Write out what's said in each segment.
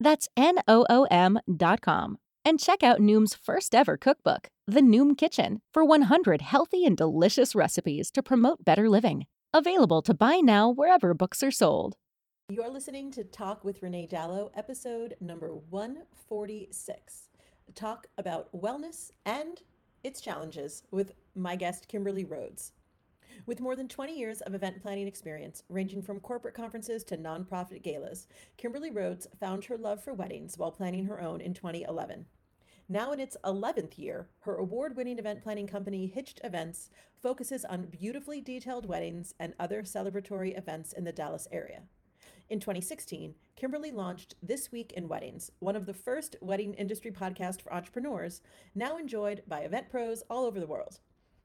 That's N-O-O-M dot com. And check out Noom's first ever cookbook, The Noom Kitchen, for 100 healthy and delicious recipes to promote better living. Available to buy now wherever books are sold. You're listening to Talk with Renee Dalo, episode number 146. Talk about wellness and its challenges with my guest, Kimberly Rhodes. With more than 20 years of event planning experience, ranging from corporate conferences to nonprofit galas, Kimberly Rhodes found her love for weddings while planning her own in 2011. Now in its 11th year, her award winning event planning company, Hitched Events, focuses on beautifully detailed weddings and other celebratory events in the Dallas area. In 2016, Kimberly launched This Week in Weddings, one of the first wedding industry podcasts for entrepreneurs, now enjoyed by event pros all over the world.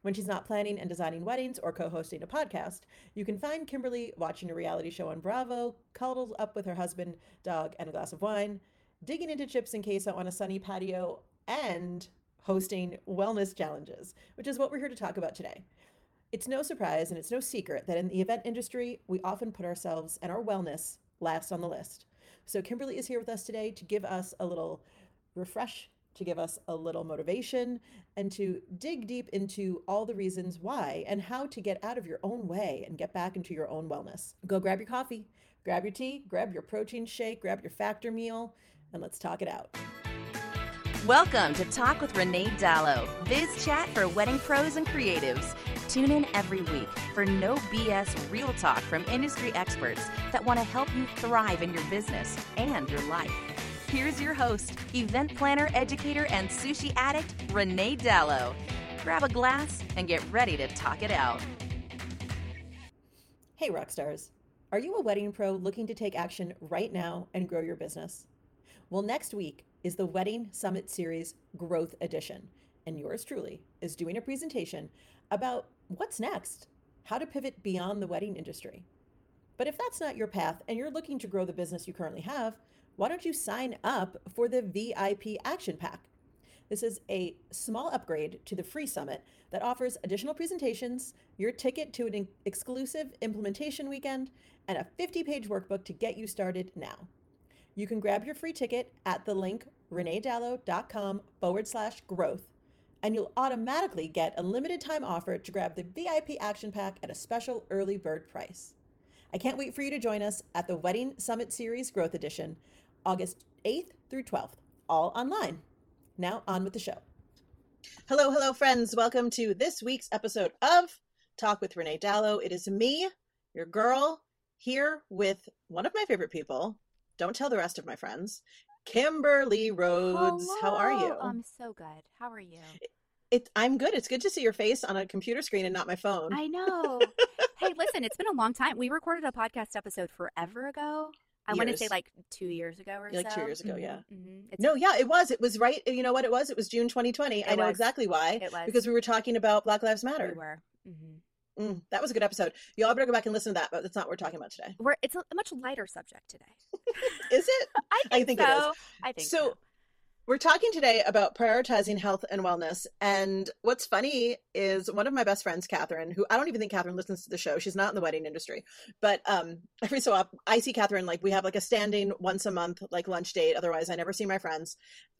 When she's not planning and designing weddings or co hosting a podcast, you can find Kimberly watching a reality show on Bravo, cuddled up with her husband, dog, and a glass of wine, digging into chips and queso on a sunny patio, and hosting wellness challenges, which is what we're here to talk about today. It's no surprise and it's no secret that in the event industry, we often put ourselves and our wellness last on the list. So, Kimberly is here with us today to give us a little refresh, to give us a little motivation, and to dig deep into all the reasons why and how to get out of your own way and get back into your own wellness. Go grab your coffee, grab your tea, grab your protein shake, grab your factor meal, and let's talk it out. Welcome to Talk with Renee Dalo, biz chat for wedding pros and creatives. Tune in every week for no BS real talk from industry experts that want to help you thrive in your business and your life. Here's your host, event planner, educator, and sushi addict, Renee Dalo. Grab a glass and get ready to talk it out. Hey, rock stars. Are you a wedding pro looking to take action right now and grow your business? Well, next week is the Wedding Summit Series Growth Edition, and yours truly is doing a presentation about what's next, how to pivot beyond the wedding industry. But if that's not your path and you're looking to grow the business you currently have, why don't you sign up for the VIP Action Pack? This is a small upgrade to the free summit that offers additional presentations, your ticket to an exclusive implementation weekend, and a 50 page workbook to get you started now. You can grab your free ticket at the link reneedalo.com forward slash growth, and you'll automatically get a limited time offer to grab the VIP Action Pack at a special early bird price. I can't wait for you to join us at the Wedding Summit Series Growth Edition, August 8th through 12th, all online. Now, on with the show. Hello, hello, friends. Welcome to this week's episode of Talk with Renee Dalo. It is me, your girl, here with one of my favorite people. Don't tell the rest of my friends. Kimberly Rhodes. Hello. How are you? I'm so good. How are you? It, I'm good. It's good to see your face on a computer screen and not my phone. I know. hey, listen, it's been a long time. We recorded a podcast episode forever ago. I want to say like two years ago or Like two years ago, yeah. Mm-hmm. no, yeah, it was. It was right. You know what it was? It was June 2020. I know was. exactly why. It was. Because we were talking about Black Lives Matter. we were. hmm Mm, that was a good episode. Y'all better go back and listen to that, but that's not what we're talking about today. We're it's a much lighter subject today. Is it? I I think, think so. is. I think So, so. We're talking today about prioritizing health and wellness. And what's funny is one of my best friends, Catherine, who I don't even think Catherine listens to the show. She's not in the wedding industry. But um, every so often, I see Catherine, like, we have like a standing once a month, like lunch date. Otherwise, I never see my friends.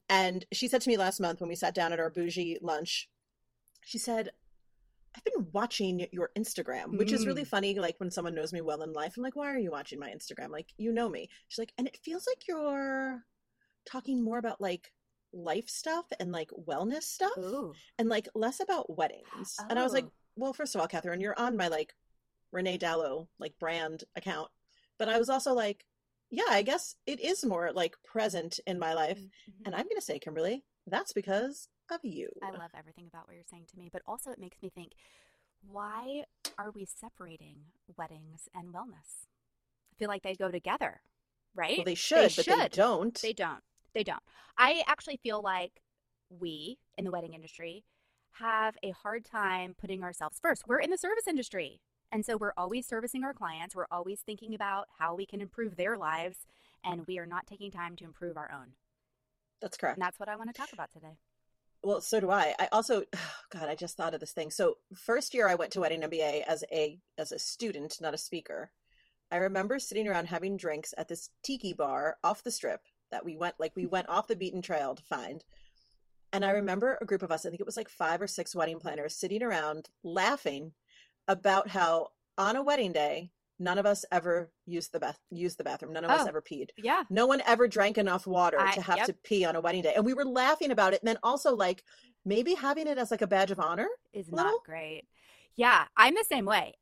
And she said to me last month when we sat down at our bougie lunch, she said, I've been watching your Instagram, which is really Mm. funny. Like when someone knows me well in life, I'm like, why are you watching my Instagram? Like, you know me. She's like, and it feels like you're talking more about like life stuff and like wellness stuff Ooh. and like less about weddings. And I was like, Oh. well, first of all, Catherine, you're on my like Renee Dalo like brand account. But I was also like, yeah, I guess it is more like present in my life. Mhm. And I'm going to say, Kimberly, that's because of you. I love everything about what you're saying to me, but also it makes me think why are we separating weddings and wellness? I feel like they go together, right? Well, they should, but they don't. They don't. They don't. I actually feel like we in the wedding industry have a hard time putting ourselves first. We're in the service industry. And so we're always servicing our clients. We're always thinking about how we can improve their lives. And we are not taking time to improve our own. That's correct. And that's what I want to talk about today. Well, so do I. I also, oh God, I just thought of this thing. So first year I went to Wedding MBA as a as a student, not a speaker. I remember sitting around having drinks at this tiki bar off the strip that we went like we went off the beaten trail to find. And I remember a group of us, I think it was like five or six wedding planners sitting around laughing about how on a wedding day, none of us ever used the bath used the bathroom. None of us Oh. ever peed Yeah. no one ever drank enough water I- to have yep. to pee on a wedding day and we were laughing about it and then also like maybe having it as like a badge of honor is Little? not great. Yeah, I'm the same way.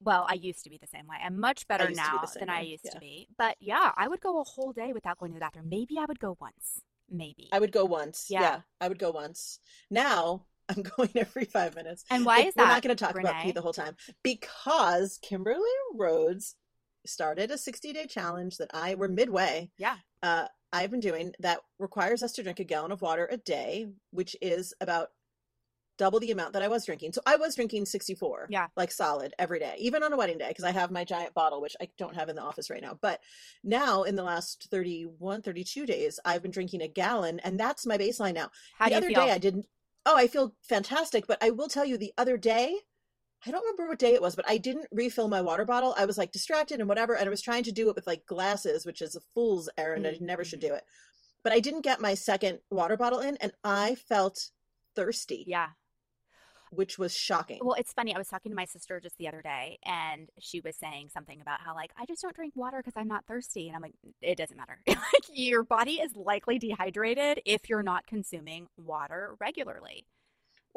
Well, I used to be the same way. I'm much better be now same than I used yeah. to be. But yeah, I would go a whole day without going to the bathroom. Maybe I would go once. Maybe. i would go once yeah, Yeah. i would go once now i'm going every five minutes and why It- is we're that? not going to talk about pee the whole time because kimberly rhodes started a 60 day challenge that i we're midway Yeah. uh, i've been doing that requires us to drink a gallon of water a day which is about double the amount that I was drinking. So I was drinking 64. Yeah. Like solid every day, even on a wedding day, because I have my giant bottle, which I don't have in the office right now. But now in the last 31, 32 days, I've been drinking a gallon, and that's my baseline now. How the do you other feel? day I didn't. Oh, I feel fantastic. But I will tell you, the other day, I don't remember what day it was, but I didn't refill my water bottle. I was like distracted and whatever, and I was trying to do it with like glasses, which is a fool's errand. I never should Mm-hmm. do it. But I didn't get my second water bottle in, and I felt thirsty, yeah. Which was shocking. Well, it's funny. I was talking to my sister just the other day, and she was saying something about how, like, I just don't drink water because I'm not thirsty. And I'm like, it doesn't matter. like, your body is likely dehydrated if you're not consuming water regularly.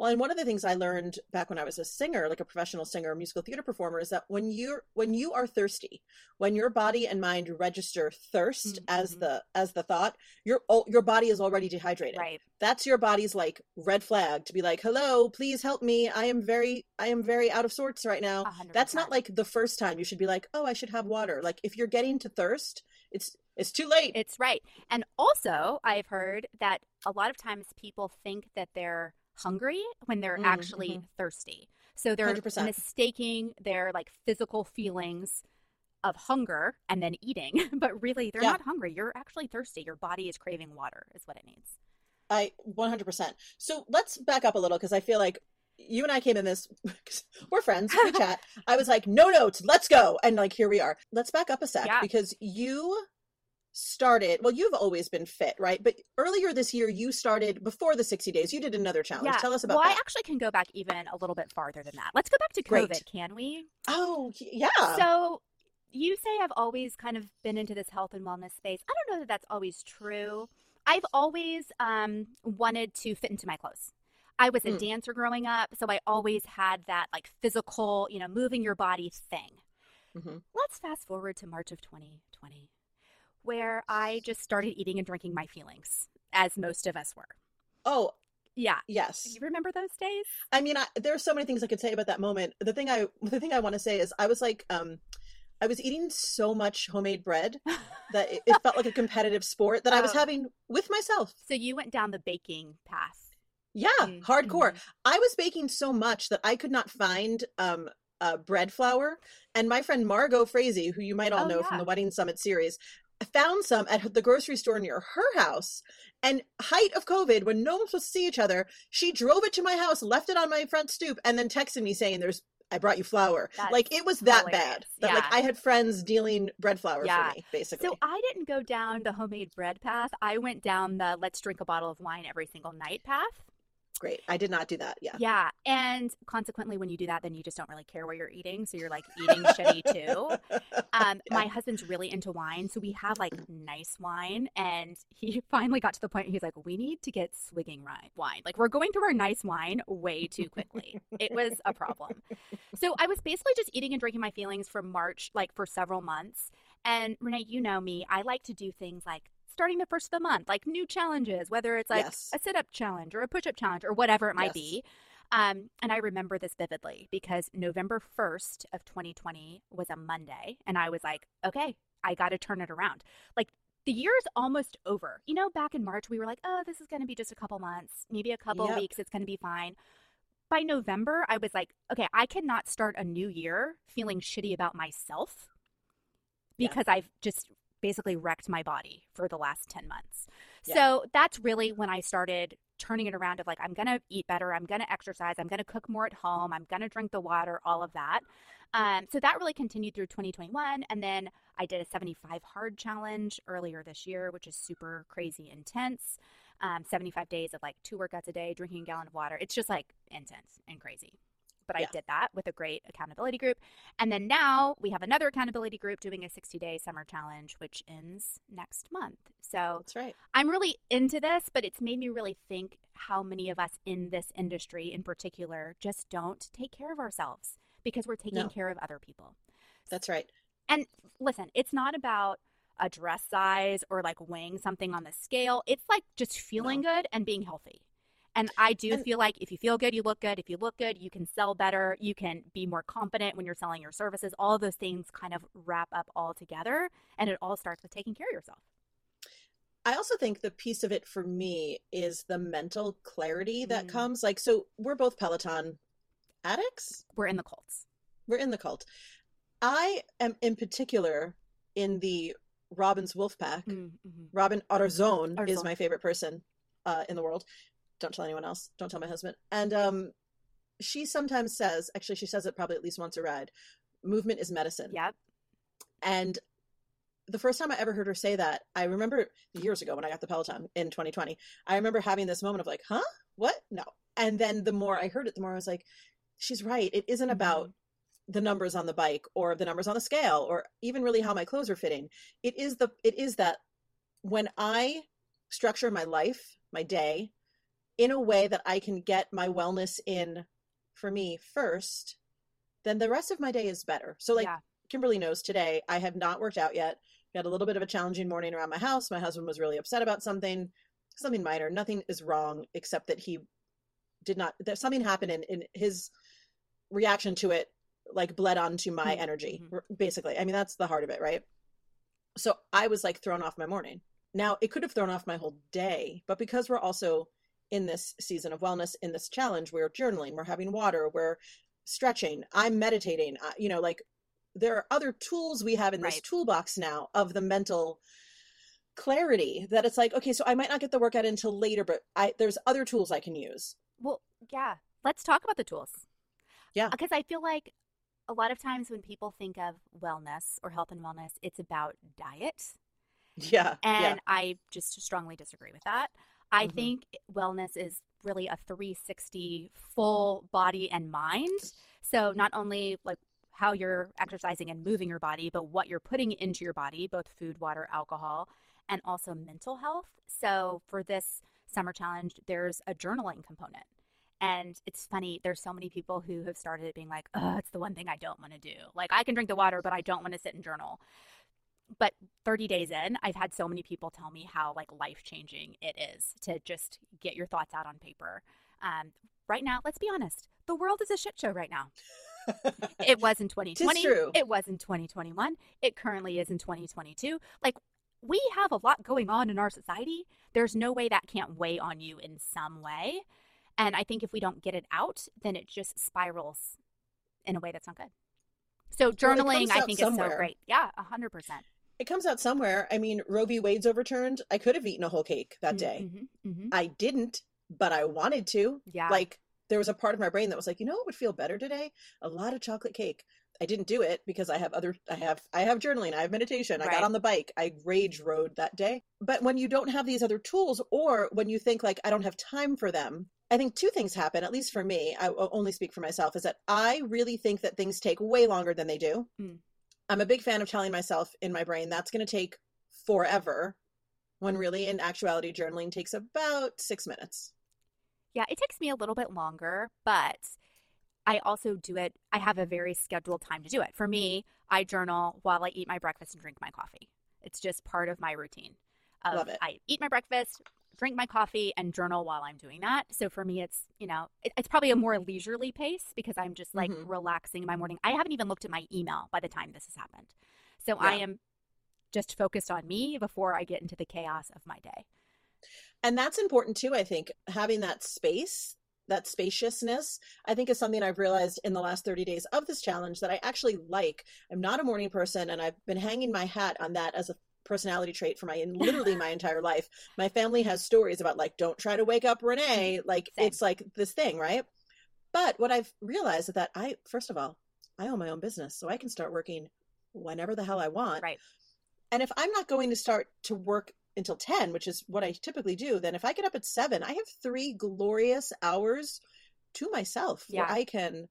Well, and one of the things I learned back when I was a singer, like a professional singer, musical theater performer, is that when you're when you are thirsty, when your body and mind register thirst as Mhm. the as the thought, your oh, your body is already dehydrated. Right. That's your body's like red flag to be like, "Hello, please help me. I am very I am very out of sorts right now." A hundred That's not like the first time you should be like, "Oh, I should have water." Like if you're getting to thirst, it's it's too late. It's right. And also, I've heard that a lot of times people think that they're hungry when they're Mm, actually mhm. thirsty. So they're 100%. mistaking their like physical feelings of hunger and then eating, but really they're Yeah. not hungry. You're actually thirsty. Your body is craving water, is what it needs. I 100%. So let's back up a little because I feel like you and I came in this we're friends, we chat. I was like, no notes, let's go. And like, here we are. Let's back up a sec Yeah. because you started, well, you've always been fit, right? But earlier this year, you started before the 60 days, you did another challenge. Tell us about that. well, I actually can go back even a little bit farther than that. Let's go back to Great. COVID, can we? oh, yeah. So you say I've always kind of been into this health and wellness space. I don't know that that's always true. I've always um, wanted to fit into my clothes. I was a Mm. dancer growing up, so I always had that like physical, you know, moving your body thing. Mhm. Let's fast forward to March of 2020, where I just started eating and drinking my feelings, as most of us were. Oh, Yeah. yes. You remember those days? I mean, I, there's so many things I could say about that moment. The thing I, the thing I want to say is, I was like, um, I was eating so much homemade bread that it, it felt like a competitive sport that I was Oh. having with myself. So you went down the baking path. Yeah, Mm, hardcore. I was baking so much that I could not find um, uh, bread flour. And my friend Margot Frazee, who you might all Oh, know from the Wedding Summit series, found some at the grocery store near her house. And height of COVID, when no one was supposed to see each other, she drove it to my house, left it on my front stoop, and then texted me saying, "There's." I brought you flour. That's like it was that bad. hilarious. That like I had friends dealing bread flour Yeah. for me, basically. So I didn't go down the homemade bread path. I went down the let's drink a bottle of wine every single night path. Great. I did not do that. Yeah. Yeah. And consequently, when you do that, then you just don't really care what you're eating. So you're like eating shitty too. Um, Yeah. My husband's really into wine. So we have like nice wine. And he finally got to the point he's like, we need to get swigging wine. Like we're going through our nice wine way too quickly. it was a problem. So I was basically just eating and drinking my feelings for March, like for several months. And Renee, you know me, I like to do things like starting the first of the month, like new challenges, whether it's like Yes. a sit up challenge or a push up challenge or whatever it might Yes. be. Um, and I remember this vividly because November 1st of 2020 was a Monday. And I was like, okay, I got to turn it around. Like the year's almost over. You know, back in March, we were like, oh, this is going to be just a couple months, maybe a couple Yep. weeks. It's going to be fine. By November, I was like, okay, I cannot start a new year feeling shitty about myself Yeah. because I've just basically wrecked my body for the last 10 months. Yeah. So that's really when I started turning it around of like, I'm going to eat better. I'm going to exercise. I'm going to cook more at home. I'm going to drink the water, all of that. Um, so that really continued through 2021. And then I did a 75 hard challenge earlier this year, which is super crazy intense. Um, 75 days of like two workouts a day, drinking a gallon of water. It's just like intense and crazy. But I did that with a great accountability group. And then now we have another accountability group doing a 60 day summer challenge, which ends next month. So That's right. I'm really into this, but it's made me really think how many of us in this industry in particular just don't take care of ourselves because we're taking No. care of other people. That's right. And listen, it's not about a dress size or like weighing something on the scale. It's like just feeling good and being healthy. And I do And- feel like if you feel good, you look good. If you look good, you can sell better. You can be more confident when you're selling your services. All of those things kind of wrap up all together. And it all starts with taking care of yourself. I also think the piece of it for me is the mental clarity that Mm. comes. Like, so we're both Peloton addicts. We're in the cults. We're in the cult. I am in particular in the Robin's Wolf Pack. Mm-hmm. Robin Arzon is my favorite person uh, in the world. Don't tell anyone else. Don't tell my husband. And um, she sometimes says, actually, she says it probably at least once a ride. Movement is medicine. Yep. And the first time I ever heard her say that, I remember years ago when I got the Peloton in 2020. I remember having this moment of like, huh? What? No. And then the more I heard it, the more I was like, she's right. It isn't about the numbers on the bike or the numbers on the scale or even really how my clothes are fitting. It is the it is that when I structure my life, my day in a way that I can get my wellness in for me first, then the rest of my day is better. So like yeah. Kimberly knows today, I have not worked out yet. Had a little bit of a challenging morning around my house. My husband was really upset about something, something minor. Nothing is wrong except that he did not. There's something happened in, in his reaction to it, like bled onto my Mhm, energy. mhm. Basically, I mean that's the heart of it, right? So I was like thrown off my morning. Now it could have thrown off my whole day, but because we're also in this season of wellness, in this challenge, we're journaling, we're having water, we're stretching, I'm meditating. I, you know, like there are other tools we have in this toolbox now of the mental clarity that it's like, okay, so I might not get the workout until later, but I there's other tools I can use. Well, yeah. Let's talk about the tools. Yeah. Uh, because I feel like a lot of times when people think of wellness or health and wellness, it's about diet. Yeah. And yeah. I just strongly disagree with that. I Mhm. think wellness is really a 360 full body and mind. So not only like how you're exercising and moving your body, but what you're putting into your body, both food, water, alcohol, and also mental health. So for this summer challenge, there's a journaling component. And it's funny, there's so many people who have started it being like, oh, it's the one thing I don't want to do. Like, I can drink the water, but I don't want to sit and journal. But 30 days in, I've had so many people tell me how like life changing it is to just get your thoughts out on paper. Um, right now, let's be honest, the world is a shit show right now. It was in 2020. true. It was in 2021. It currently is in 2022. Like, we have a lot going on in our society. There's no way that can't weigh on you in some way. And I think if we don't get it out, then it just spirals in a way that's not good. So journaling, comes I think, is so great. Yeah, 100%. It comes out somewhere. I mean, Roe v. Wade's overturned. I could have eaten a whole cake that day. hmm hmm I didn't, but I wanted to. Yeah. Like there was a part of my brain that was like, you know what would feel better today? A lot of chocolate cake. I didn't do it because I have other I have I have journaling, I have meditation. I got on the bike. I rage rode that day. But when you don't have these other tools or when you think like I don't have time for them, I think two things happen, at least for me. I only speak for myself is that I really think that things take way longer than they do. Mm. I'm a big fan of telling myself in my brain that's going to take forever when really in actuality journaling takes about 6 minutes. Yeah, it takes me a little bit longer, but I also do it. I have a very scheduled time to do it. For me, I journal while I eat my breakfast and drink my coffee. It's just part of my routine. Love it. I eat my breakfast, drink my coffee, and journal while I'm doing that. So for me, it's you know, it, it's probably a more leisurely pace because I'm just like Mhm. relaxing in my morning. I haven't even looked at my email by the time this has happened. So I am just focused on me before I get into the chaos of my day. And that's important too, I think. Having that space, that spaciousness, I think is something I've realized in the last 30 days of this challenge that I actually like. I'm not a morning person and I've been hanging my hat on that as a personality trait for my in literally my entire life. My family has stories about like don't try to wake up Renee, mm-hmm. like Same. it's like this thing, right? But what I've realized is that I first of all, I own my own business, so I can start working whenever the hell I want. Right. And if I'm not going to start to work until 10, which is what I typically do, then if I get up at 7, I have 3 glorious hours to myself Yeah. where I can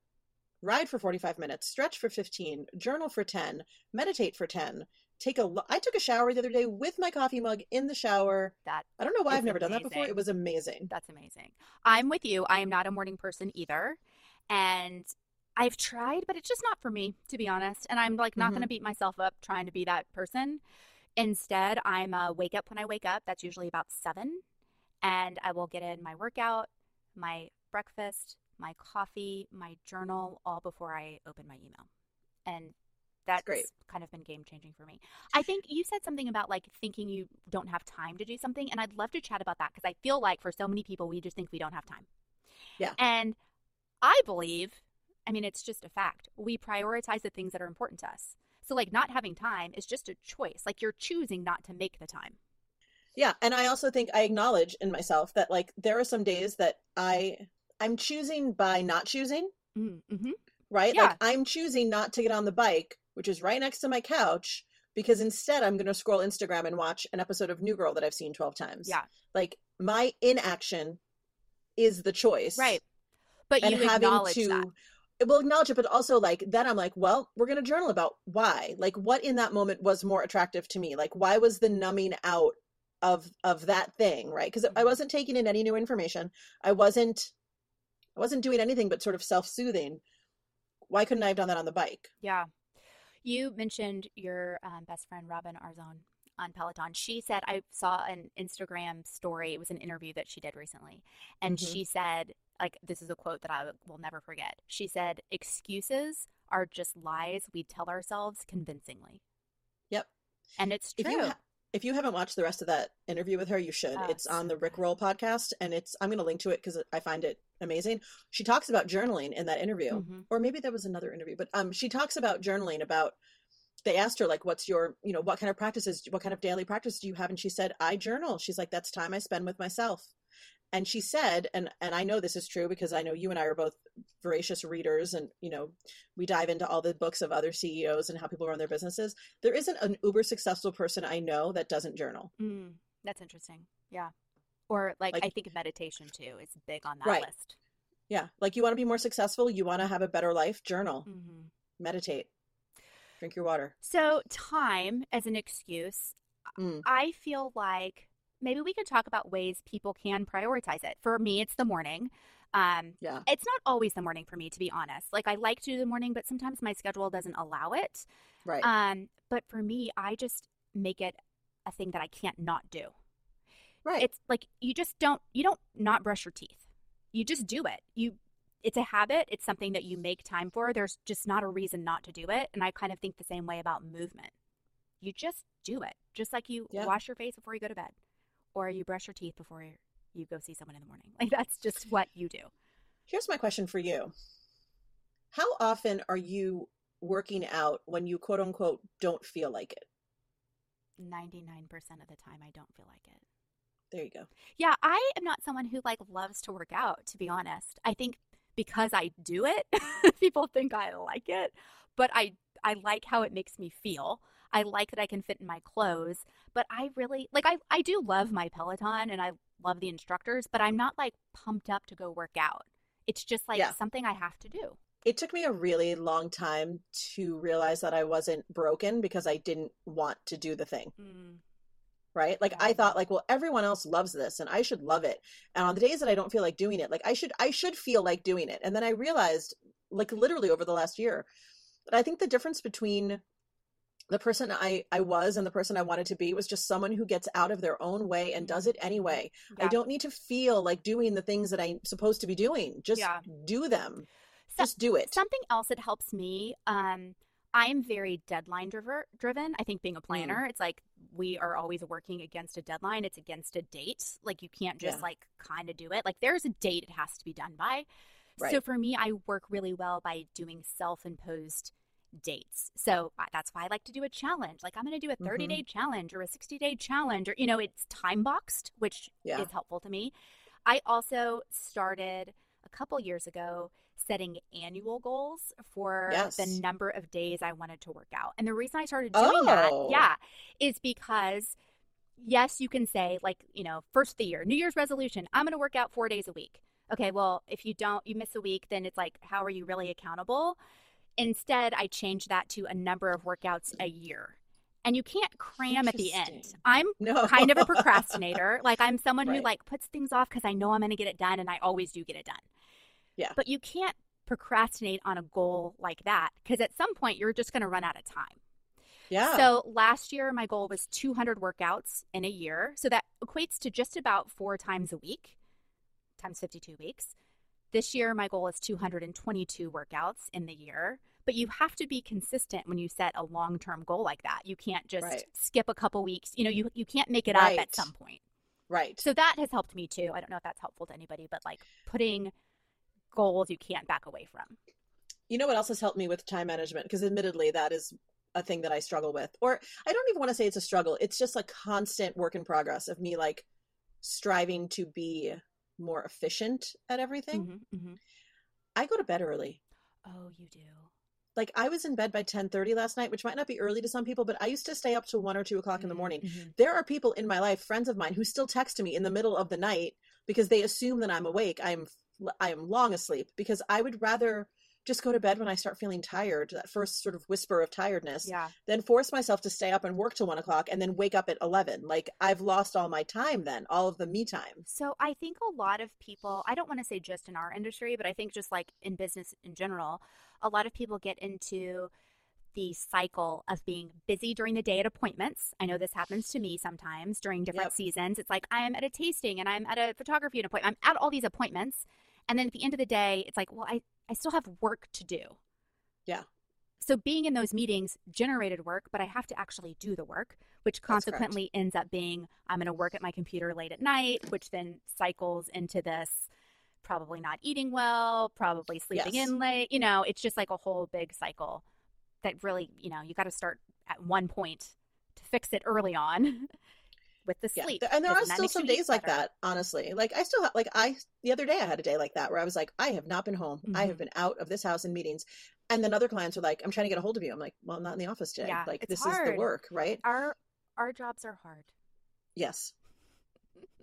ride for 45 minutes, stretch for 15, journal for 10, meditate for 10. Take a I took a shower the other day with my coffee mug in the shower. That I don't know why I've never done that before. It was amazing. That's amazing. I'm with you. I am not a morning person either. And I've tried, but it's just not for me, to be honest. And I'm like not Mhm. going to beat myself up trying to be that person. Instead, I'm a wake up when I wake up. That's usually about seven. And I will get in my workout, my breakfast, my coffee, my journal, all before I open my email. And that's great. kind of been game changing for me. I think you said something about like thinking you don't have time to do something. And I'd love to chat about that because I feel like for so many people, we just think we don't have time. Yeah. And I believe, I mean, it's just a fact. We prioritize the things that are important to us. So, like, not having time is just a choice. Like, you're choosing not to make the time. Yeah, and I also think I acknowledge in myself that like there are some days that I I'm choosing by not choosing. Mm-hmm. right? Yeah. Like I'm choosing not to get on the bike, which is right next to my couch, because instead I'm going to scroll Instagram and watch an episode of New Girl that I've seen 12 times. Yeah. Like my inaction is the choice. Right. But And you having acknowledge to that. well acknowledge it, but also like then I'm like, well, we're going to journal about why. Like what in that moment was more attractive to me? Like why was the numbing out of of that thing, right? Because I Mhm. wasn't taking in any new information. I wasn't I wasn't doing anything but sort of self-soothing. Why couldn't I have done that on the bike? Yeah. You mentioned your um, best friend, Robin Arzon, on Peloton. She said, I saw an Instagram story. It was an interview that she did recently. And Mhm. she said, like, this is a quote that I will never forget. She said, excuses are just lies we tell ourselves convincingly. Yep. And it's If true. you ha- if you haven't watched the rest of that interview with her, you should. Oh, it's on the Rich Roll podcast, and it's I'm going to link to it because I find it amazing. She talks about journaling in that interview, Mhm. or maybe that was another interview, but um, she talks about journaling. About they asked her like, "What's your you know what kind of practices? What kind of daily practice do you have?" And she said, "I journal." She's like, "That's time I spend with myself." And she said, and and I know this is true because I know you and I are both voracious readers, and you know we dive into all the books of other CEOs and how people run their businesses. There isn't an uber successful person I know that doesn't journal. Mm, that's interesting. Yeah. Or like, Like- I think meditation too is big on that Right. list. Yeah, like you want to be more successful, you want to have a better life, journal, hmm meditate, drink your water. So, time as an excuse, Mm. I feel like maybe we could talk about ways people can prioritize it. For me, it's the morning. Um, Yeah. it's not always the morning for me, to be honest. Like, I like to do the morning, but sometimes my schedule doesn't allow it. Right. Um, but for me, I just make it a thing that I can't not do. right. It's like you just don't you don't not brush your teeth. You just do it. You it's a habit. It's something that you make time for. There's just not a reason not to do it. And I kind of think the same way about movement. You just do it. Just like you Yeah. wash your face before you go to bed or you brush your teeth before you go see someone in the morning. Like that's just what you do. Here's my question for you. How often are you working out when you quote unquote don't feel like it? 99% of the time I don't feel like it. There you go. Yeah, I am not someone who like loves to work out, to be honest. I think because I do it. People think I like it, but I I like how it makes me feel. I like that I can fit in my clothes, but I really like I I do love my Peloton and I love the instructors, but I'm not like pumped up to go work out. It's just like Yeah. something I have to do. It took me a really long time to realize that I wasn't broken because I didn't want to do the thing. Mm. right? Like I thought like, well, everyone else loves this and I should love it. And on the days that I don't feel like doing it, like I should I should feel like doing it. And then I realized like literally over the last year that I think the difference between the person I I was and the person I wanted to be was just someone who gets out of their own way and does it anyway. I don't need to feel like doing the things that I'm supposed to be doing. Just Yeah. do them. So- Just do it. Something else that helps me, um, I'm very deadline driver, driven. I think being Mm. a planner, it's like we are always working against a deadline. It's against a date. Like you can't just Yeah. like kind of do it. Like there's a date it has to be done by. So for me, I work really well by doing self-imposed dates. So that's why I like to do a challenge. Like I'm going to do a 30 Mm-hmm. day challenge or a 60 day challenge, or you know, it's time boxed, which Yeah. is helpful to me. I also started a couple years ago setting annual goals for Yes. the number of days I wanted to work out. And the reason I started doing that, Oh. yeah, is because yes, you can say like, you know, first of the year, New Year's resolution, I'm going to work out 4 days a week. Okay, well, if you don't you miss a week, then it's like how are you really accountable? Instead, I changed that to a number of workouts a year. And you can't cram at the end. I'm No. kind of a procrastinator. like I'm someone who like puts things off because I know I'm going to get it done, and I always do get it done. Yeah. But you can't procrastinate on a goal like that because at some point you're just going to run out of time. yeah. So last year my goal was 200 workouts in a year. So that equates to just about four times a week, times 52 weeks. This year my goal is 222 workouts in the year. But you have to be consistent when you set a long-term goal like that. You can't just Right. skip a couple weeks. You know, you you can't make it up at some point. right. So that has helped me too. I don't know if that's helpful to anybody, but like putting goals you can't back away from. You know what else has helped me with time management? Because admittedly, that is a thing that I struggle with. Or I don't even want to say it's a struggle. It's just a constant work in progress of me like striving to be more efficient at everything. Mhm, mhm. I go to bed early. Oh, you do. Like I was in bed by 10:30 last night, which might not be early to some people, but I used to stay up to 1 or 2 o'clock in the morning. Mhm. There are people in my life, friends of mine, who still text me in the middle of the night because they assume that I'm awake. I'm I am long asleep because I would rather just go to bed when I start feeling tired, that first sort of whisper of tiredness, Yeah. then force myself to stay up and work till one o'clock and then wake up at 11. Like I've lost all my time then, all of the me time. So I think a lot of people, I don't want to say just in our industry, but I think just like in business in general, a lot of people get into the cycle of being busy during the day at appointments. I know this happens to me sometimes during different Yep. seasons. It's like I'm at a tasting and I'm at a photography appointment. I'm at all these appointments. And then at the end of the day, it's like, well, I, I still have work to do. Yeah. So being in those meetings generated work, but I have to actually do the work, which consequently ends up being I'm going to work at my computer late at night, which then cycles into this probably not eating well, probably sleeping Yes. in late. You know, it's just like a whole big cycle that really, you know, you got to start at one point to fix it early on with the Yeah. sleep. There- And there are because then that still some days like that, honestly. Like I still have like I the other day I had a day like that where I was like, I have not been home. I have Mhm. been out of this house in meetings. And then other clients are like, I'm trying to get a hold of you. I'm like, well, I'm not in the office today. Yeah, like this is the work, right? Our our jobs are hard. Yes.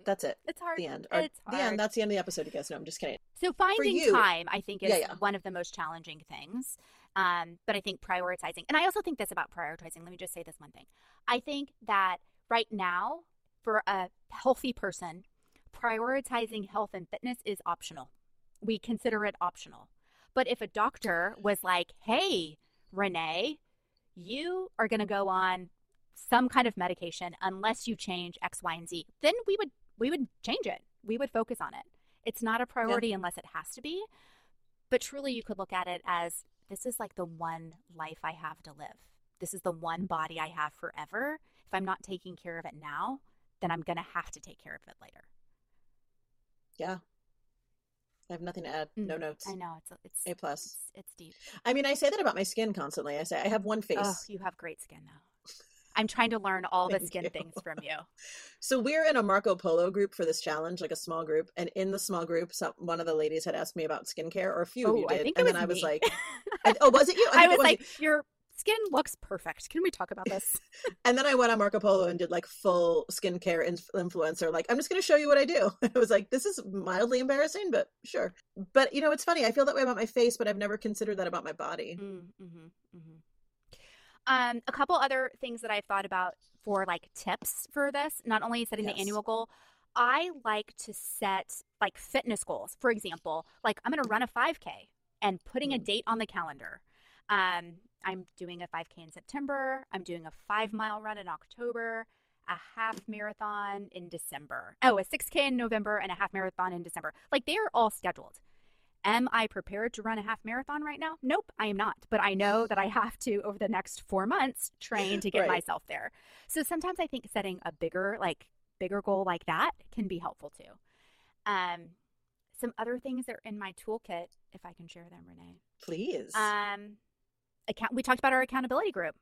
That's it. It's hard. The end. Or It's the end. That's the end of the episode, you guys. No, I'm just kidding. So finding you- time, I think, is Yeah, yeah. one of the most challenging things. Um, but I think prioritizing, and I also think this about prioritizing. Let me just say this one thing. I think that right now, for a healthy person, prioritizing health and fitness is optional. We consider it optional. But if a doctor was like, "Hey, Renee, you are going to go on some kind of medication unless you change X, Y, and Z," then we would we would change it. We would focus on it. It's not a priority unless it has to be. But truly, you could look at it as this is like the one life I have to live. This is the one body I have forever. If I'm not taking care of it now, then I'm going to have to take care of it later. Yeah. I have nothing to add. No Mm, notes. I know it's it's A plus. It's, it's deep. I mean, I say that about my skin constantly. I say I have one face. Oh, you have great skin though. I'm trying to learn all the skin you. things from you. So we're in a Marco Polo group for this challenge, like a small group, and in the small group, some one of the ladies had asked me about skincare, or a few of you Oh, I did, and was then I was like, I, "Oh, was it you?" I think it was like, you. like, your skin looks perfect. Can we talk about this? And then I went on Marco Polo and did like full skincare inf- influencer. Like, I'm just going to show you what I do. I was like, this is mildly embarrassing, but sure. But you know, it's funny. I feel that way about my face, but I've never considered that about my body. Mm-hmm, hmm Um, a couple other things that I've thought about for like tips for this, not only setting Yes. the annual goal, I like to set like fitness goals. For example, like I'm going to run a 5K and putting a Mm. date on the calendar. Um, I'm doing a 5K in September. I'm doing a five mile run in October, a half marathon in December. Oh, a 6K in November and a half marathon in December. Like they are all scheduled. Am I prepared to run a half marathon right now? Nope, I am not. But I know that I have to, over the next four months, train to get Right. myself there. So sometimes I think setting a bigger, like, bigger goal like that can be helpful too. Um, some other things that are in my toolkit, if I can share them, Renee. Please. Um, account. We talked about our accountability group.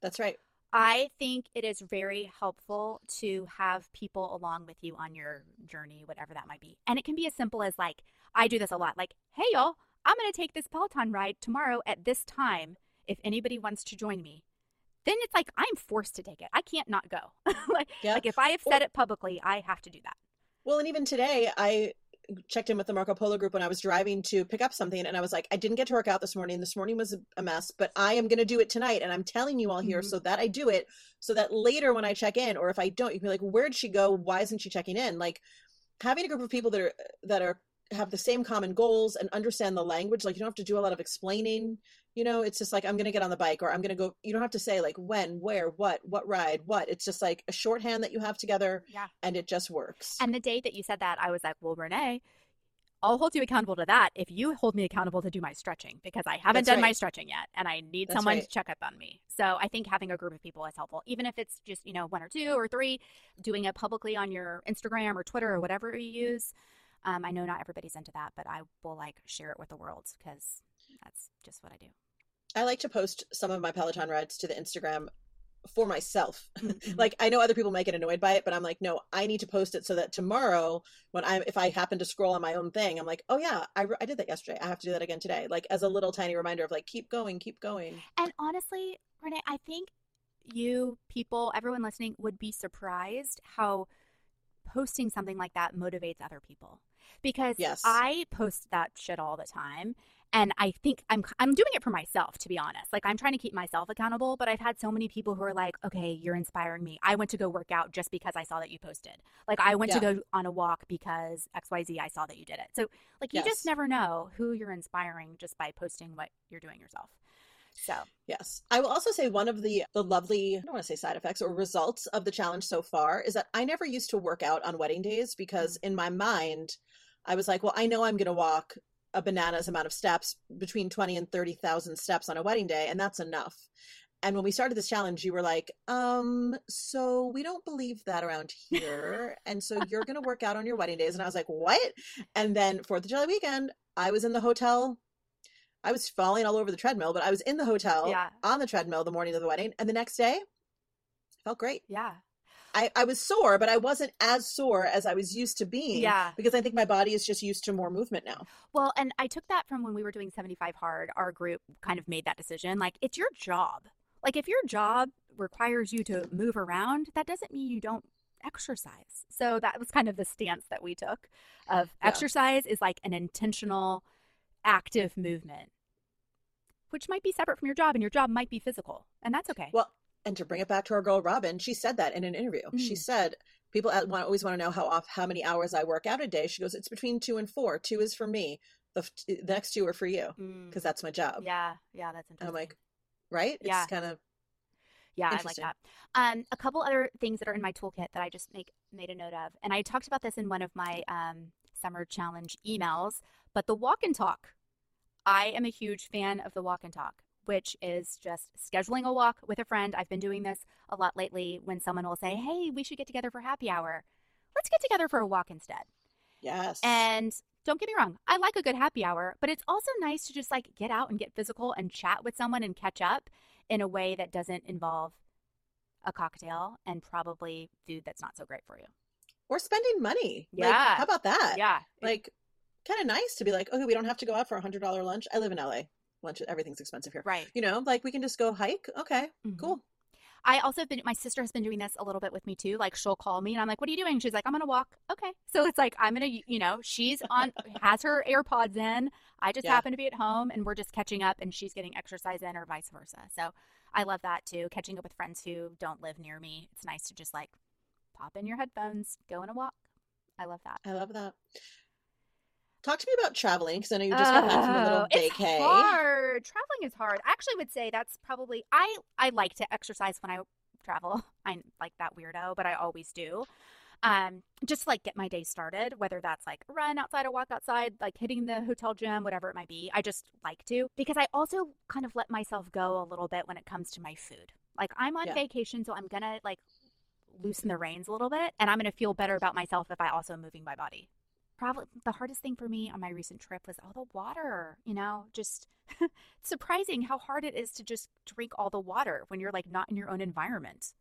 That's right. I think it is very helpful to have people along with you on your journey, whatever that might be. And it can be as simple as like, I do this a lot. Like, hey, y'all, I'm going to take this Peloton ride tomorrow at this time. If anybody wants to join me, then it's like I'm forced to take it. I can't not go. like, Yeah. like if I have Or- said it publicly, I have to do that. Well, and even today, I checked in with the Marco Polo group when I was driving to pick up something, and I was like, I didn't get to work out this morning. This morning was a- mess, but I am going to do it tonight, and I'm telling you all here Mhm. so that I do it, so that later when I check in, or if I don't, you can be like, where'd she go? Why isn't she checking in? Like having a group of people that are that are have the same common goals and understand the language. Like you don't have to do a lot of explaining. You know, it's just like I'm going to get on the bike, or I'm going to go. You don't have to say like when, where, what, what ride, what. It's just like a shorthand that you have together, Yeah. and it just works. And the day that you said that, I was like, well, Renee, I'll hold you accountable to that if you hold me accountable to do my stretching because I haven't That's done my stretching yet and I need That's someone right. to check up on me. So I think having a group of people is helpful, even if it's just, you know, one or two or three, doing it publicly on your Instagram or Twitter or whatever you use. Um, I know not everybody's into that, but I will like share it with the world because that's just what I do. I like to post some of my Peloton rides to the Instagram for myself. Mhm. like I know other people might get annoyed by it, but I'm like, no, I need to post it so that tomorrow, when I if I happen to scroll on my own thing, I'm like, oh yeah, I, I did that yesterday. I have to do that again today. Like as a little tiny reminder of like, keep going, keep going. And honestly, Renee, I think you people, everyone listening, would be surprised how posting something like that motivates other people. Because Yes. I post that shit all the time. And I think I'm I'm doing it for myself, to be honest. Like I'm trying to keep myself accountable, but I've had so many people who are like, "Okay, you're inspiring me. I went to go work out just because I saw that you posted. Like I went to go on a walk because XYZ I saw that you did it." So, like you Yes. just never know who you're inspiring just by posting what you're doing yourself. So, Yes. I will also say one of the the lovely, I don't want to say side effects or results of the challenge so far is that I never used to work out on wedding days because in my mind I was like, well, I know I'm going to walk a bananas amount of steps between 20 and 30,000 steps on a wedding day and that's enough. And when we started this challenge, you were like, um, so we don't believe that around here. And so you're going to work out on your wedding days. And I was like, what? And then 4th of July weekend, I was in the hotel. I was falling all over the treadmill, but I was in the hotel Yeah. on the treadmill the morning of the wedding. And the next day, felt great. yeah. I, I was sore, but I wasn't as sore as I was used to being. Yeah. Because I think my body is just used to more movement now. Well, and I took that from when we were doing 75 Hard. Our group kind of made that decision. Like, it's your job. Like, if your job requires you to move around, that doesn't mean you don't exercise. So that was kind of the stance that we took of Yeah. exercise is like an intentional, active movement, which might be separate from your job, and your job might be physical, and that's okay. Well, and to bring it back to our girl Robin, she said that in an interview. She Mm. said, "People always want to know how off how many hours I work out a day." She goes, "It's between two and four. Two is for me. The, f- the next two are for you Mm, because that's my job." yeah, yeah, that's interesting. I'm like, right? It's Yeah. kind of Yeah, I like that. Um, a couple other things that are in my toolkit that I just make made a note of, and I talked about this in one of my um, summer challenge emails. But the walk and talk, I am a huge fan of the walk and talk, which is just scheduling a walk with a friend. I've been doing this a lot lately. When someone will say, "Hey, we should get together for happy hour," let's get together for a walk instead. yes. And don't get me wrong, I like a good happy hour, but it's also nice to just like get out and get physical and chat with someone and catch up in a way that doesn't involve a cocktail, and probably food that's not so great for you. Or spending money. Like, Yeah. how about that? Yeah. Like, kind of nice to be like, okay, we don't have to go out for a hundred dollar lunch. I live in LA. Lunch, everything's expensive here. right. You know, like we can just go hike. Okay, Mhm. cool. I also have been, my sister has been doing this a little bit with me too. Like she'll call me and I'm like, what are you doing? She's like, I'm going to walk. Okay. So it's like, I'm going to, you know, she's on, has her AirPods in. I just Yeah. happen to be at home and we're just catching up and she's getting exercise in or vice versa. So I love that too. Catching up with friends who don't live near me. It's nice to just like pop in your headphones, go on a walk. I love that. I love that. Talk to me about traveling because I know you just got back from a little Oh, it's vacay. hard. Traveling is hard. I actually would say that's probably I I like to exercise when I travel. I'm like that weirdo, but I always do. Um, just like get my day started, whether that's like run outside or walk outside, like hitting the hotel gym, whatever it might be. I just like to because I also kind of let myself go a little bit when it comes to my food. Like I'm on Yeah. vacation, so I'm gonna like loosen the reins a little bit, and I'm gonna feel better about myself if I also am moving my body probably the hardest thing for me on my recent trip was all the water you know just surprising how hard it is to just drink all the water when you're like not in your own environment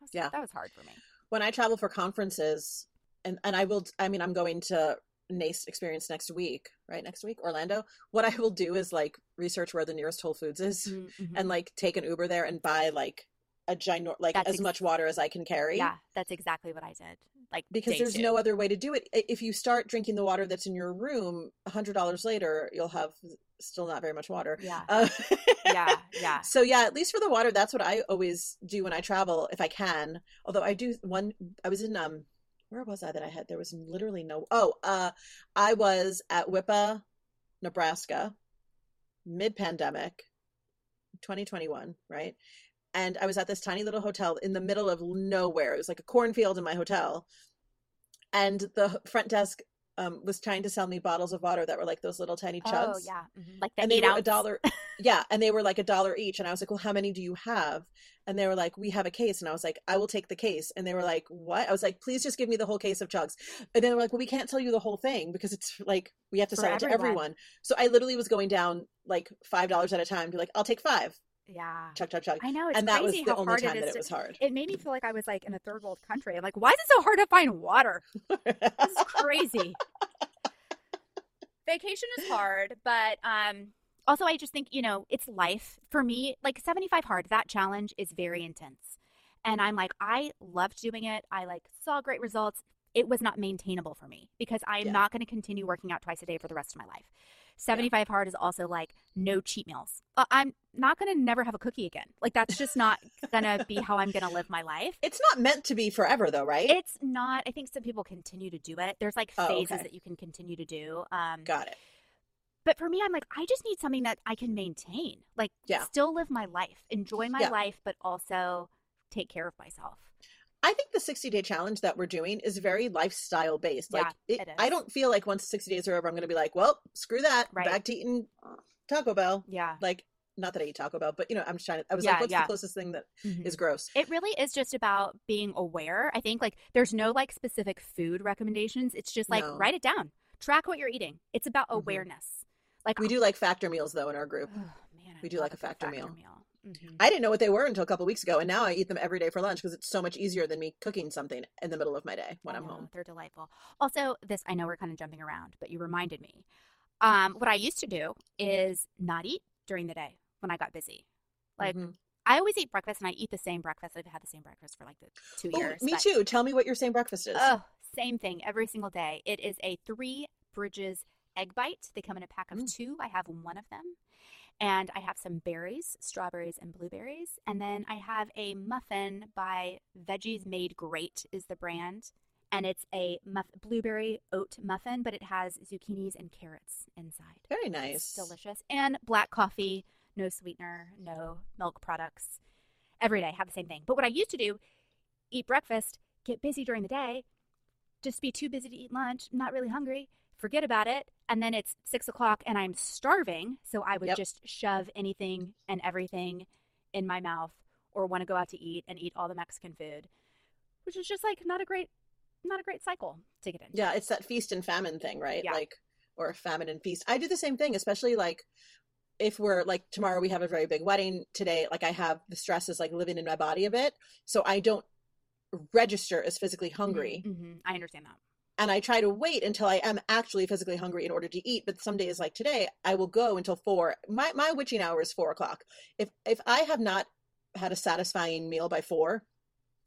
was- Yeah. that was hard for me when I travel for conferences, and and I will, I mean, I'm going to NACE experience next week, right? Next week, Orlando. What I will do is like research where the nearest Whole Foods is, Mhm. and like take an Uber there and buy like a giant, like That's as ex- much water as I can carry. yeah that's exactly what i did like Because there's two. no other way to do it. If you start drinking the water that's in your room, a hundred dollars later, you'll have still not very much water. yeah Uh, yeah yeah So yeah, at least for the water, that's what I always do when I travel, if I can. Although I do one, I was in um, where was I that I had? There was literally no. Oh, uh, I was at Whippa, Nebraska, mid pandemic, 2021, right? And I was at this tiny little hotel in the middle of nowhere. It was like a cornfield in my hotel, and the front desk um, was trying to sell me bottles of water that were like those little tiny chugs. oh yeah mhm. like the and they were ounce. a dollar yeah and they were like a dollar each. And i was like well how many do you have? And they were like we have a case. And i was like i will take the case. And they were like what? I was like please just give me the whole case of chugs. And then they were like well we can't tell you the whole thing because it's like we have to For sell it to everyone. everyone. So i literally was going down like five dollars at a time be like i'll take five yeah chug chug chug i know it's and that was the how only hard time it that it to- was hard it made me feel like i was like in a third world country i'm like why is it so hard to find water This is crazy. Vacation is hard, but um also I just think, you know, it's life. For me, like 75 hard, that challenge is very intense. And I'm like, I loved doing it. I like saw great results. It was not maintainable for me because I am Yeah. not going to continue working out twice a day for the rest of my life. 75 hard is also like no cheat meals. Uh, I'm not going to never have a cookie again. Like that's just not going to be how I'm going to live my life. it's not meant to be forever though right It's not. I think some people continue to do it. There's like Oh, phases okay. that you can continue to do. Um, got it but for me, I'm like, I just need something that I can maintain. Like, Yeah. still live my life, enjoy my Yeah. life, but also take care of myself. I think the 60 day challenge that we're doing is very lifestyle based. Like, Yeah, it, it I don't feel like once 60 days are over, I'm going to be like, well, screw that. Right. Back to eating Taco Bell. Yeah. Like, not that I eat Taco Bell, but you know, I'm just trying to, I was Yeah, like, what's yeah. the closest thing that Mhm. is gross? It really is just about being aware. I think like there's no like specific food recommendations. It's just like No. write it down, track what you're eating. It's about Mhm. awareness. Like We do like factor meals though in our group. Oh, man, we do like a good factor meal. Mhm. I didn't know what they were until a couple weeks ago, and now I eat them every day for lunch because it's so much easier than me cooking something in the middle of my day when I I'm know, home. They're delightful. Also, this I know we're kind of jumping around, but you reminded me. Um, what I used to do is not eat during the day when I got busy. Like Mhm. I always eat breakfast, and I eat the same breakfast. I've had the same breakfast for like the two Oh, years. me but- too. Tell me what your same breakfast is. Oh, same thing every single day. It is a Three Bridges egg bite. They come in a pack of Mm. two. I have one of them. And I have some berries, strawberries, and blueberries. And then I have a muffin by Veggies Made Great, is the brand. And it's a muff- blueberry oat muffin, but it has zucchinis and carrots inside. Very It's nice. delicious. And black coffee, no sweetener, no milk products. Every day, have the same thing. But what I used to do, eat breakfast, get busy during the day, just be too busy to eat lunch, not really hungry, forget about it. And then it's six o'clock and I'm starving. So I would Yep. just shove anything and everything in my mouth or want to go out to eat and eat all the Mexican food, which is just like not a great, not a great cycle to get in. Yeah, it's that feast and famine thing, right? Yeah. Like, or famine and feast. I do the same thing, especially like if we're like tomorrow we have a very big wedding today like i have the stress is like living in my body a bit so i don't register as physically hungry hmm I understand that. And I try to wait until I am actually physically hungry in order to eat. But some days, like today, I will go until four. My my witching hour is four o'clock. If if I have not had a satisfying meal by four,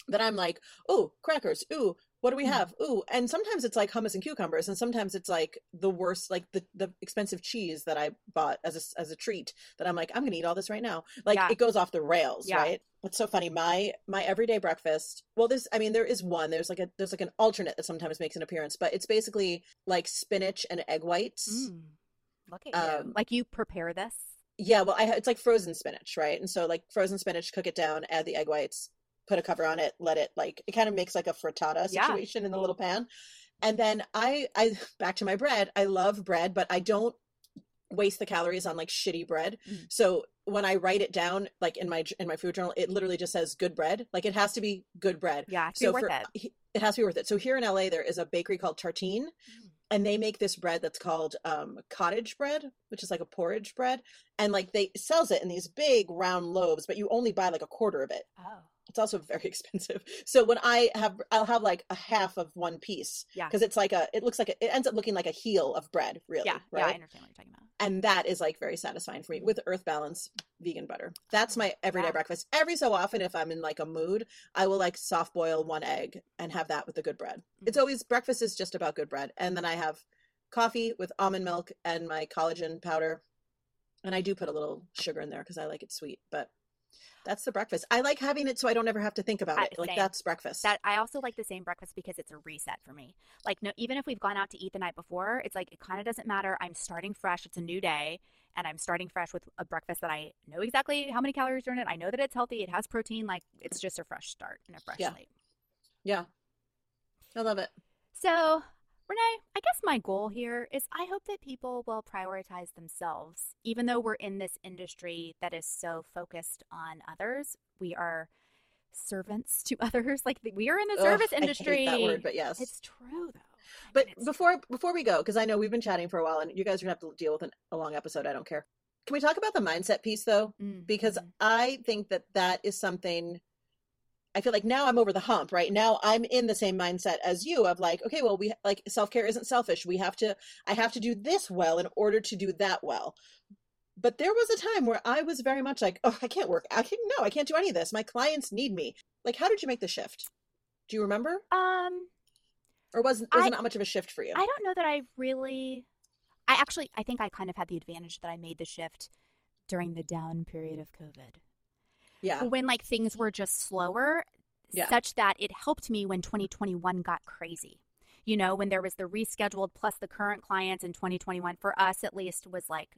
then I'm like, oh, crackers. Ooh, what do we Mm. have? Ooh, and sometimes it's like hummus and cucumbers, and sometimes it's like the worst, like the the expensive cheese that I bought as a as a treat. That I'm like, I'm gonna eat all this right now. Like Yeah. it goes off the rails, Yeah. right? It's so funny. My my everyday breakfast. Well, there's I mean there is one. There's like a there's like an alternate that sometimes makes an appearance, but it's basically like spinach and egg whites. Mm. Look at you. Um, Like you prepare this. Yeah, well, I it's like frozen spinach, right? And so like frozen spinach, cook it down, add the egg whites, put a cover on it, let it like it kind of makes like a frittata Yeah. situation in the little pan. And then I I back to my bread. I love bread, but I don't waste the calories on like shitty bread. Mm. So when I write it down like in my in my food journal, it literally just says good bread. Like it has to be good bread. Yeah, it's So worth for it. it has to be worth it. So here in LA there is a bakery called Tartine Mm. and they make this bread that's called um, cottage bread, which is like a porridge bread, and like they sells it in these big round loaves, but you only buy like a quarter of it. Oh, It's also very expensive. So when I have, I'll have like a half of one piece yeah. because it's like a, it looks like a, it ends up looking like a heel of bread, really, Yeah, yeah, I right? understand what you're talking about. and that is like very satisfying for me with Earth Balance vegan butter. That's my everyday Yeah. breakfast. Every so often, if I'm in like a mood, I will like soft boil one egg and have that with the good bread. It's Mhm. always breakfast is just about good bread, and then I have coffee with almond milk and my collagen powder, and I do put a little sugar in there because I like it sweet. But that's the breakfast. I like having it so I don't ever have to think about I- it. Like same. that's breakfast. That I also like the same breakfast because it's a reset for me. Like no, even if we've gone out to eat the night before, it's like it kind of doesn't matter. I'm starting fresh. It's a new day, and I'm starting fresh with a breakfast that I know exactly how many calories are in it. I know that it's healthy. It has protein. Like it's just a fresh start and a fresh Yeah. slate. yeah, I love it. So, Renee, I guess my goal here is I hope that people will prioritize themselves. Even though we're in this industry that is so focused on others, we are servants to others. Like we are in the Ugh, service I hate industry. that word, but yes, It's true though. I But mean, before before we go, because I know we've been chatting for a while, and you guys are gonna have to deal with an, a long episode. I don't care. Can we talk about the mindset piece though? Mm, Because mhm. I think that that is something. I feel like now I'm over the hump, right? Now I'm in the same mindset as you of like, okay, well, we like self care isn't selfish. We have to, I have to do this well in order to do that well. But there was a time where I was very much like, oh, I can't work. I can't, no, I can't do any of this. My clients need me. Like, how did you make the shift? Do you remember, um, or was was I- it not much of a shift for you? I don't know that I really. I actually, I think I kind of had the advantage that I made the shift during the down period of COVID. Yeah, when like things were just slower Yeah. such that it helped me when 2021 got crazy. You know when there was the rescheduled plus the current clients in 2021 for us at least was like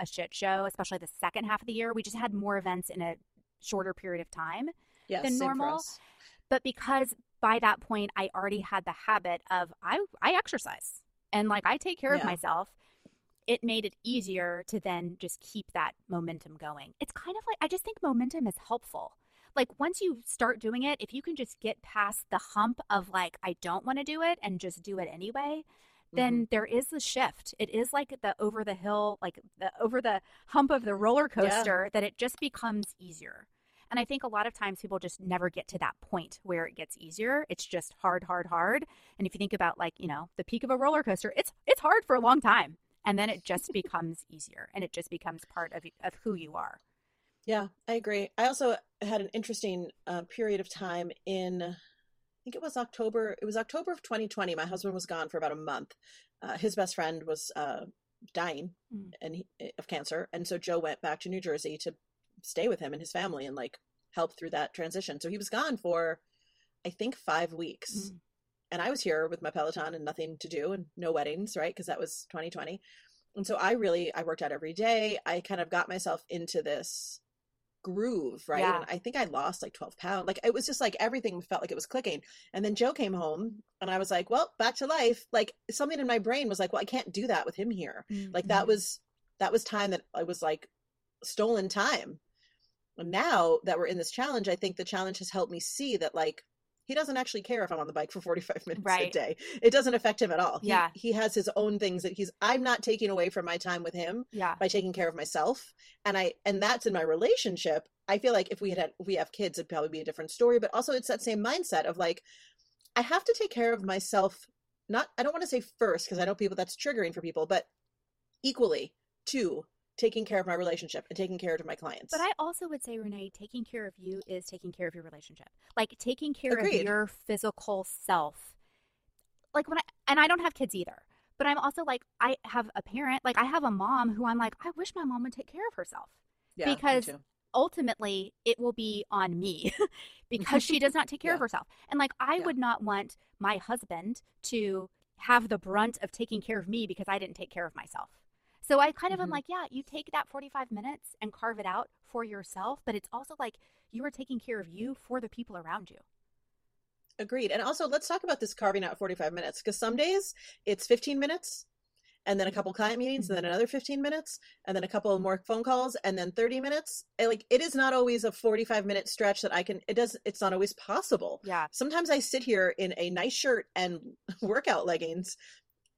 a shit show especially the second half of the year. We just had more events in a shorter period of time yeah, than normal. but because by that point I already had the habit of I I exercise. And like I take care of myself it made it easier to then just keep that momentum going. It's kind of like I just think momentum is helpful. Like once you start doing it, if you can just get past the hump of like I don't want to do it and just do it anyway, then Mhm. there is the shift. It is like the over the hill, like the over the hump of the roller coaster that it just becomes easier. And I think a lot of times people just never get to that point where it gets easier. It's just hard, hard, hard. And if you think about like, you know, the peak of a roller coaster, it's it's hard for a long time. And then it just becomes easier and it just becomes part of of who you are. Yeah, I agree. I also had an interesting uh, period of time in, I think it was October. It was October of 2020. My husband was gone for about a month. Uh, his best friend was uh, dying Mm. and he, of cancer, and so Joe went back to New Jersey to stay with him and his family and like help through that transition. So he was gone for, I think, five weeks. Mm. And I was here with my Peloton and nothing to do and no weddings, right? Because that was 2020. And so I really I worked out every day. I kind of got myself into this groove, right? Yeah. And I think I lost like 12 pounds. Like it was just like everything felt like it was clicking. And then Joe came home and I was like, well, back to life. Like something in my brain was like, well, I can't do that with him here. Like that Mhm. was that was time that I was like stolen time. And now that we're in this challenge, I think the challenge has helped me see that like he doesn't actually care if I'm on the bike for 45 minutes a day. It doesn't affect him at all. He, Yeah. He has his own things that he's, I'm not taking away from my time with him Yeah. by taking care of myself. And I, and that's in my relationship. I feel like if we had, had we have kids, it'd probably be a different story, but also it's that same mindset of like, I have to take care of myself. Not, I don't want to say first, because I know people that's triggering for people, but equally to taking care of my relationship and taking care of my clients. But I also would say, Renee, taking care of you is taking care of your relationship. Like taking care Agreed. of your physical self. Like when I, and I don't have kids either, but I'm also like, I have a parent, like I have a mom who I'm like, I wish my mom would take care of herself. Yeah, because ultimately it will be on me because she does not take care of herself. And like I Yeah. would not want my husband to have the brunt of taking care of me because I didn't take care of myself. So I kind of am Mhm. like, yeah, you take that 45 minutes and carve it out for yourself, but it's also like you are taking care of you for the people around you. Agreed. And also, let's talk about this carving out 45 minutes because some days it's 15 minutes and then a couple client meetings and then another 15 minutes and then a couple more phone calls and then 30 minutes. And, like it is not always a 45 minute stretch that I can, it does, it's not always possible. Yeah. Sometimes I sit here in a nice shirt and workout leggings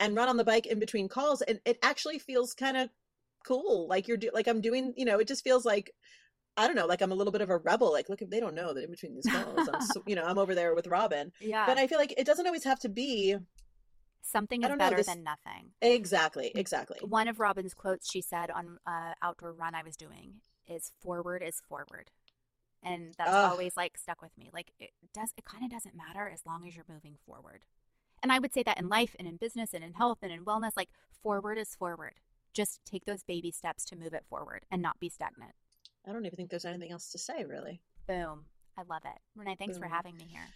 and run on the bike in between calls and it actually feels kind of cool. Like you're, do, like I'm doing, you know, it just feels like, I don't know, like I'm a little bit of a rebel. Like, look, if they don't know that in between these calls, I'm, so, you know, I'm over there with Robin Yeah. but I feel like it doesn't always have to be Something is don't know, better this- than nothing. exactly, exactly. One of Robin's quotes she said on uh, outdoor run I was doing is forward is forward. And that's Ugh. always like stuck with me. Like it does it kind of doesn't matter as long as you're moving forward. And I would say that in life and in business and in health and in wellness like forward is forward. Just take those baby steps to move it forward and not be stagnant. I don't even think there's anything else to say, really. Boom. I love it. Renee, thanks for having me here.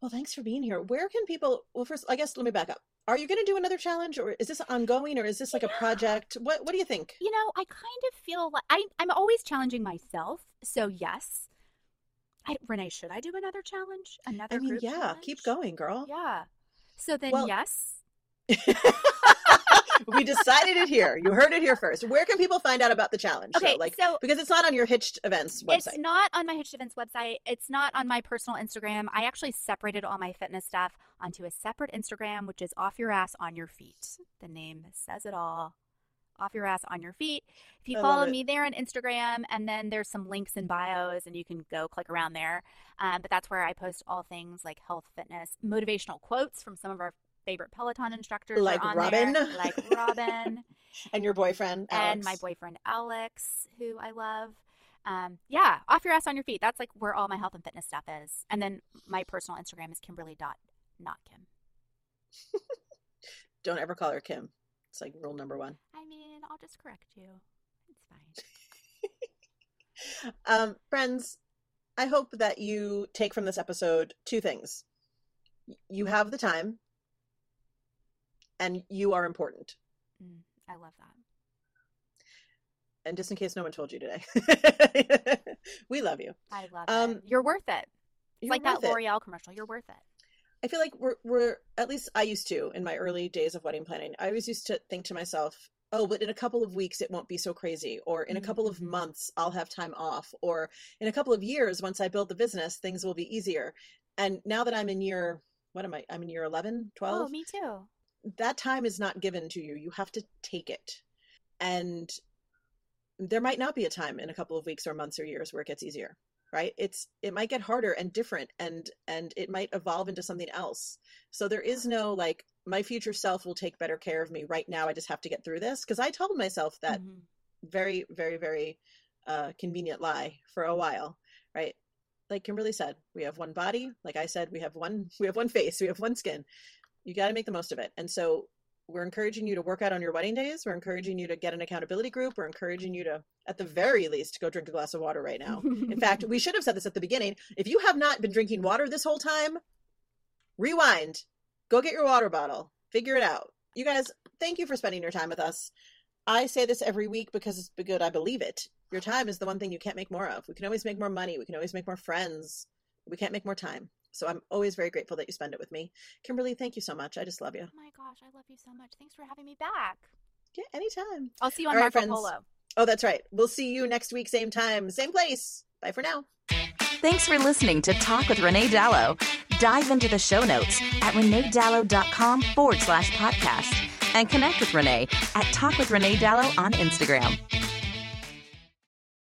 Well, thanks for being here. Where can people? Well, first, I guess let me back up. Are you going to do another challenge, or is this ongoing, or is this like a project? What What do you think? You know, I kind of feel like I, I'm always challenging myself. So yes. I, Renee, should I do another challenge? Another I mean, yeah, keep going, girl. Yeah. So then, Well- yes. we decided it here. You heard it here first. Where can people find out about the challenge? Okay, like so because it's not on your Hitched Events website. it's not on my Hitched Events website. It's not on my personal Instagram. I actually separated all my fitness stuff onto a separate Instagram, which is Off Your Ass on Your Feet. The name says it all. Off Your Ass on Your Feet. If you I follow me there on Instagram, and then there's some links in bios, and you can go click around there. Um, but that's where I post all things like health, fitness, motivational quotes from some of our favorite Peloton instructors. Like on Robin. there, like Robin. and your boyfriend, and my boyfriend Alex, who I love. Um, yeah, off your ass on your feet. That's like where all my health and fitness stuff is. And then my personal Instagram is Kimberly dot not Kim. Don't ever call her Kim. It's like rule number one. I mean, I'll just correct you. It's fine. Um, friends, I hope that you take from this episode two things. You have the time, and you are important. Mm, I love that. And just in case no one told you today, we love you. I love Um, it. You're worth it. It's like that. L'Oreal commercial. You're worth it. I feel like we're we're at least I used to in my early days of wedding planning. I always used to think to myself, "Oh, but in a couple of weeks it won't be so crazy," or in a mm-hmm. couple of months I'll have time off, or in a couple of years once I build the business things will be easier. And now that I'm in year what am I? I'm in year 11, 12. Oh, me too. that time is not given to you. You have to take it. And there might not be a time in a couple of weeks or months or years where it gets easier, right? It's it might get harder and different and and it might evolve into something else. So there is no like my future self will take better care of me right now. I just have to get through this because I told myself that Mhm. very very very uh convenient lie for a while, right? Like Kimberly said, we have one body. Like I said, we have one we have one face, we have one skin you got to make the most of it. And so we're encouraging you to work out on your wedding days. We're encouraging you to get an accountability group. We're encouraging you to, at the very least, go drink a glass of water right now. In fact, we should have said this at the beginning. If you have not been drinking water this whole time, rewind, go get your water bottle, figure it out. You guys, thank you for spending your time with us. I say this every week because it's good. I believe it. Your time is the one thing you can't make more of. We can always make more money. We can always make more friends. We can't make more time. So I'm always very grateful that you spend it with me. Kimberly, thank you so much. I just love you. oh my gosh, I love you so much. Thanks for having me back. Yeah, anytime. I'll see you on All right, Marco friends. Polo. Oh, that's right. We'll see you next week, same time, same place. Bye for now. Thanks for listening to Talk with Renee Dalo. Dive into the show notes at reneedalo.com forward slash podcast and connect with Renee at Talk with Renee Dalo on Instagram.